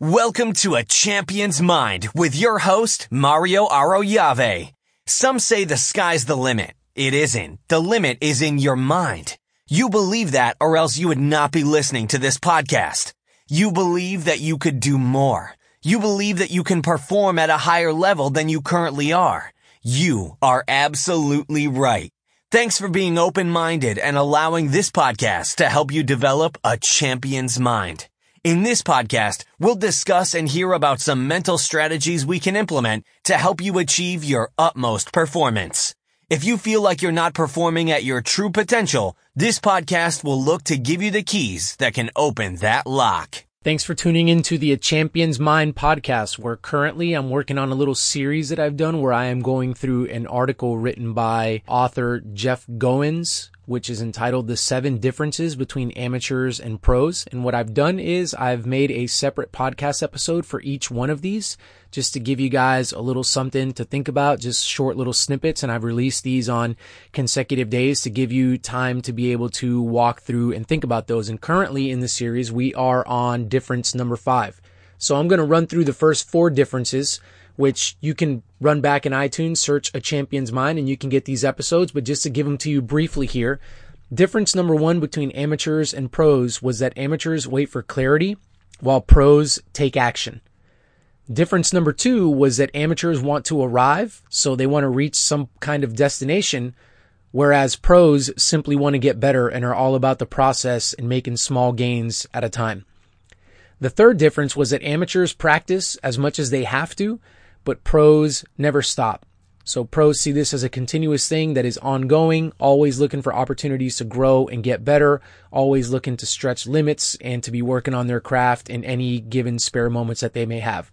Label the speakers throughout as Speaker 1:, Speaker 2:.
Speaker 1: Welcome to A Champion's Mind with your host, Mario Arroyave. Some say the sky's the limit. It isn't. The limit is in your mind. You believe that or else you would not be listening to this podcast. You believe that you could do more. You believe that you can perform at a higher level than you currently are. You are absolutely right. Thanks for being open-minded and allowing this podcast to help you develop a champion's mind. In this podcast, we'll discuss and hear about some mental strategies we can implement to help you achieve your utmost performance. If you feel like you're not performing at your true potential, this podcast will look to give you the keys that can open that lock.
Speaker 2: Thanks for tuning into the A Champion's Mind podcast, where currently I'm working on a little series that I've done where I am going through an article written by author Jeff Goins which is entitled The Seven Differences Between Amateurs and Pros. And what I've done is I've made a separate podcast episode for each one of these just to give you guys a little something to think about, just short little snippets. And I've released these on consecutive days to give you time to be able to walk through and think about those. And currently in the series, we are on difference number five. So I'm going to run through the first four differences which you can run back in iTunes, search A Champion's Mind, and you can get these episodes. But just to give them to you briefly here, difference number one between amateurs and pros was that amateurs wait for clarity while pros take action. Difference number two was that amateurs want to arrive, so they want to reach some kind of destination, whereas pros simply want to get better and are all about the process and making small gains at a time. The third difference was that amateurs practice as much as they have to, but pros never stop. So pros see this as a continuous thing that is ongoing, always looking for opportunities to grow and get better, always looking to stretch limits and to be working on their craft in any given spare moments that they may have.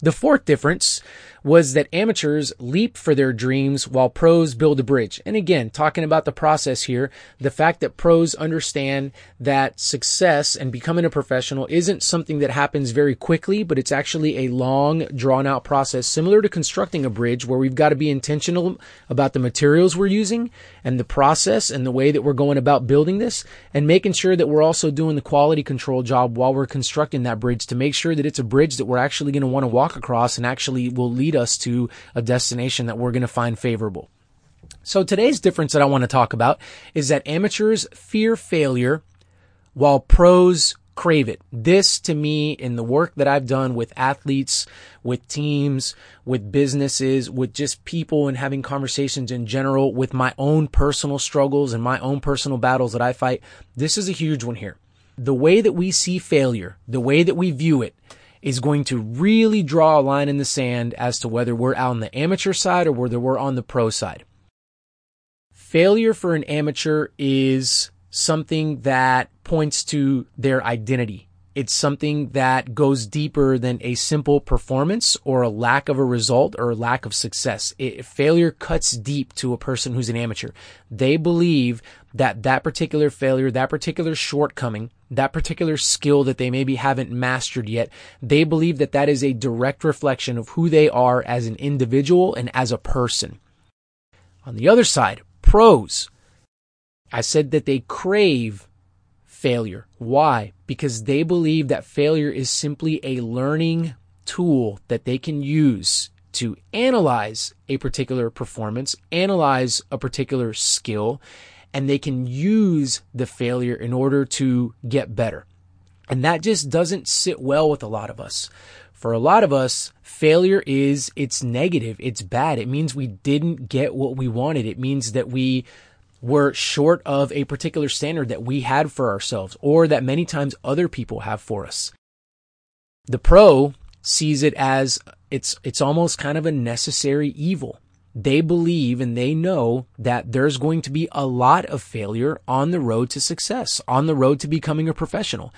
Speaker 2: The fourth difference was that amateurs leap for their dreams while pros build a bridge. And again, talking about the process here, the fact that pros understand that success and becoming a professional isn't something that happens very quickly, but it's actually a long, drawn out process, similar to constructing a bridge where we've got to be intentional about the materials we're using and the process and the way that we're going about building this and making sure that we're also doing the quality control job while we're constructing that bridge to make sure that it's a bridge that we're actually going to want to walk across and actually will lead lead us to a destination that we're going to find favorable. So today's difference that I want to talk about is that amateurs fear failure while pros crave it. This to me in the work that I've done with athletes, with teams, with businesses, with just people and having conversations in general, with my own personal struggles and my own personal battles that I fight, this is a huge one here. The way that we see failure, the way that we view it, is going to really draw a line in the sand as to whether we're out on the amateur side or whether we're on the pro side. Failure for an amateur is something that points to their identity. It's something that goes deeper than a simple performance or a lack of a result or a lack of success. It, failure cuts deep to a person who's an amateur. They believe that that particular failure, that particular shortcoming, that particular skill that they maybe haven't mastered yet, they believe that that is a direct reflection of who they are as an individual and as a person. On the other side, pros. I said that they crave failure. Why? Because they believe that failure is simply a learning tool that they can use to analyze a particular performance, analyze a particular skill, and they can use the failure in order to get better. And that just doesn't sit well with a lot of us. For a lot of us, failure is, it's negative. It's bad. It means we didn't get what we wanted. It means that we were short of a particular standard that we had for ourselves or that many times other people have for us. The pro sees it as it's, it's almost kind of a necessary evil. They believe and they know that there's going to be a lot of failure on the road to success, on the road to becoming a professional.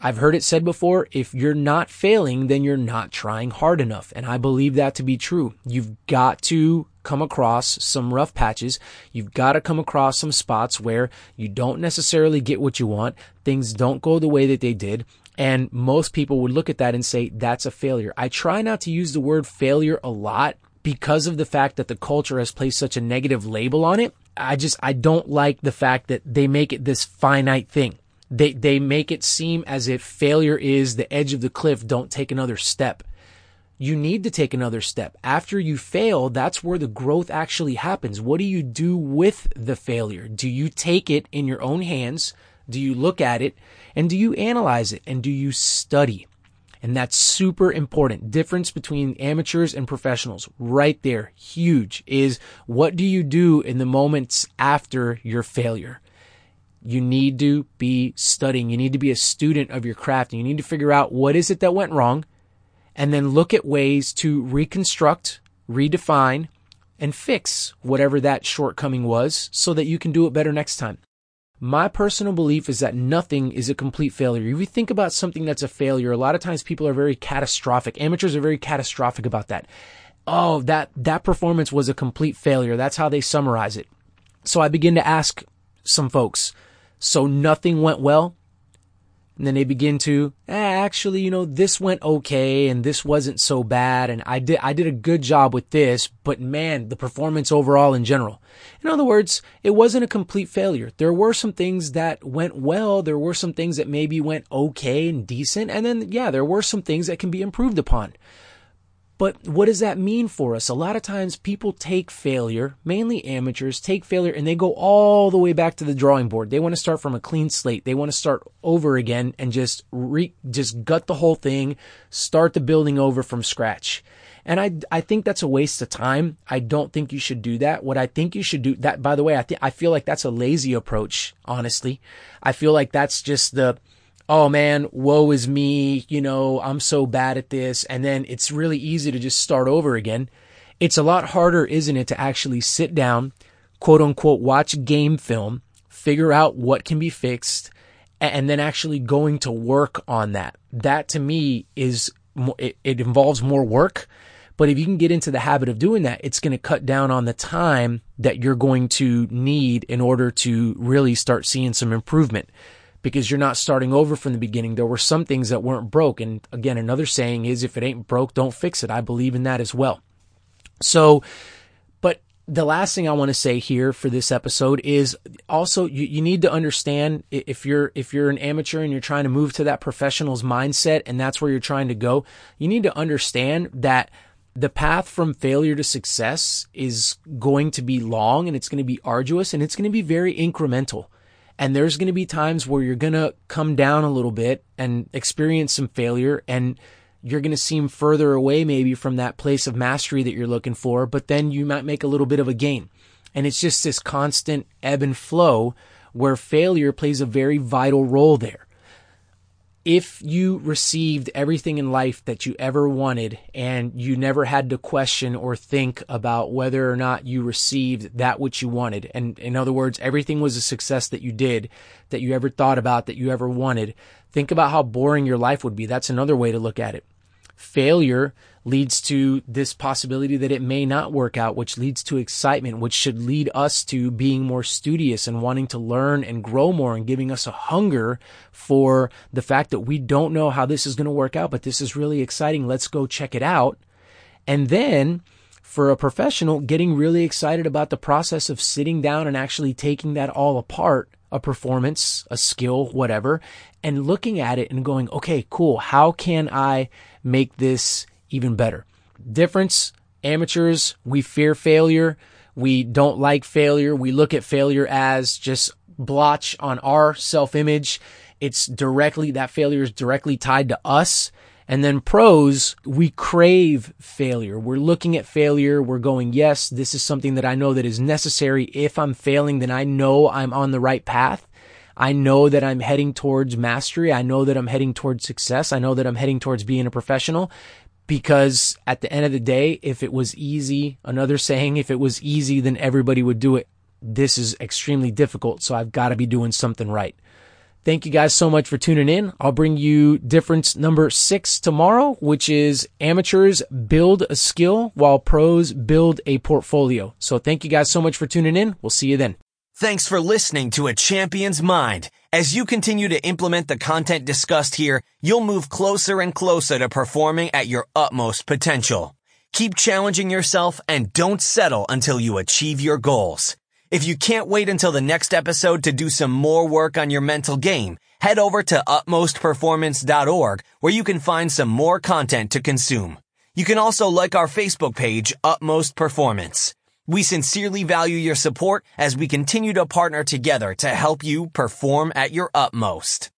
Speaker 2: I've heard it said before, if you're not failing, then you're not trying hard enough. And I believe that to be true. You've got to come across some rough patches. You've got to come across some spots where you don't necessarily get what you want. Things don't go the way that they did. And most people would look at that and say, that's a failure. I try not to use the word failure a lot because of the fact that the culture has placed such a negative label on it. I just, I don't like the fact that they make it this finite thing. They, they make it seem as if failure is the edge of the cliff. Don't take another step. You need to take another step. After you fail, that's where the growth actually happens. What do you do with the failure? Do you take it in your own hands? Do you look at it and do you analyze it and do you study? And that's super important. Difference between amateurs and professionals right there. Huge is what do you do in the moments after your failure? You need to be studying. You need to be a student of your craft and you need to figure out what is it that went wrong and then look at ways to reconstruct, redefine, and fix whatever that shortcoming was so that you can do it better next time. My personal belief is that nothing is a complete failure. If you think about something that's a failure, a lot of times people are very catastrophic. Amateurs are very catastrophic about that. Oh, that, that performance was a complete failure. That's how they summarize it. So I begin to ask some folks, so nothing went well? And then they begin to, eh, actually, you know, this went okay and this wasn't so bad. And I did, I did a good job with this, but man, the performance overall in general. In other words, it wasn't a complete failure. There were some things that went well. There were some things that maybe went okay and decent. And then, yeah, there were some things that can be improved upon. But what does that mean for us? A lot of times people take failure, mainly amateurs, take failure and they go all the way back to the drawing board. They want to start from a clean slate. They want to start over again and just re, just gut the whole thing, start the building over from scratch. And I, I think that's a waste of time. I don't think you should do that. What I think you should do that, by the way, I think, I feel like that's a lazy approach, honestly. I feel like that's just the, oh man, woe is me, you know, I'm so bad at this. And then it's really easy to just start over again. It's a lot harder, isn't it, to actually sit down, quote unquote, watch game film, figure out what can be fixed, and then actually going to work on that. That to me is, it, involves more work. But if you can get into the habit of doing that, it's going to cut down on the time that you're going to need in order to really start seeing some improvement because you're not starting over from the beginning. There were some things that weren't broke. And again, another saying is if it ain't broke, don't fix it. I believe in that as well. So, but the last thing I want to say here for this episode is also you, you need to understand if you're if you're an amateur and you're trying to move to that professional's mindset and that's where you're trying to go, you need to understand that the path from failure to success is going to be long and it's going to be arduous and it's going to be very incremental. And there's going to be times where you're going to come down a little bit and experience some failure and you're going to seem further away maybe from that place of mastery that you're looking for, but then you might make a little bit of a gain. And it's just this constant ebb and flow where failure plays a very vital role there if you received everything in life that you ever wanted and you never had to question or think about whether or not you received that which you wanted, and in other words, everything was a success that you did, that you ever thought about, that you ever wanted, think about how boring your life would be. That's another way to look at it. Failure leads to this possibility that it may not work out, which leads to excitement, which should lead us to being more studious and wanting to learn and grow more and giving us a hunger for the fact that we don't know how this is going to work out, but this is really exciting. Let's go check it out. And then for a professional, getting really excited about the process of sitting down and actually taking that all apart a performance, a skill, whatever, and looking at it and going, okay, cool. How can I make this even better. Difference amateurs, we fear failure. We don't like failure. We look at failure as just blotch on our self image. It's directly, that failure is directly tied to us. And then pros, we crave failure. We're looking at failure. We're going, yes, this is something that I know that is necessary. If I'm failing, then I know I'm on the right path. I know that I'm heading towards mastery. I know that I'm heading towards success. I know that I'm heading towards being a professional because at the end of the day, if it was easy, another saying, if it was easy, then everybody would do it. This is extremely difficult, so I've got to be doing something right. Thank you guys so much for tuning in. I'll bring you difference number six tomorrow, which is amateurs build a skill while pros build a portfolio. So thank you guys so much for tuning in. We'll see you then.
Speaker 1: Thanks for listening to A Champion's Mind. As you continue to implement the content discussed here, you'll move closer and closer to performing at your utmost potential. Keep challenging yourself and don't settle until you achieve your goals. If you can't wait until the next episode to do some more work on your mental game, head over to utmostperformance.org where you can find some more content to consume. You can also like our Facebook page, Utmost Performance. We sincerely value your support as we continue to partner together to help you perform at your utmost.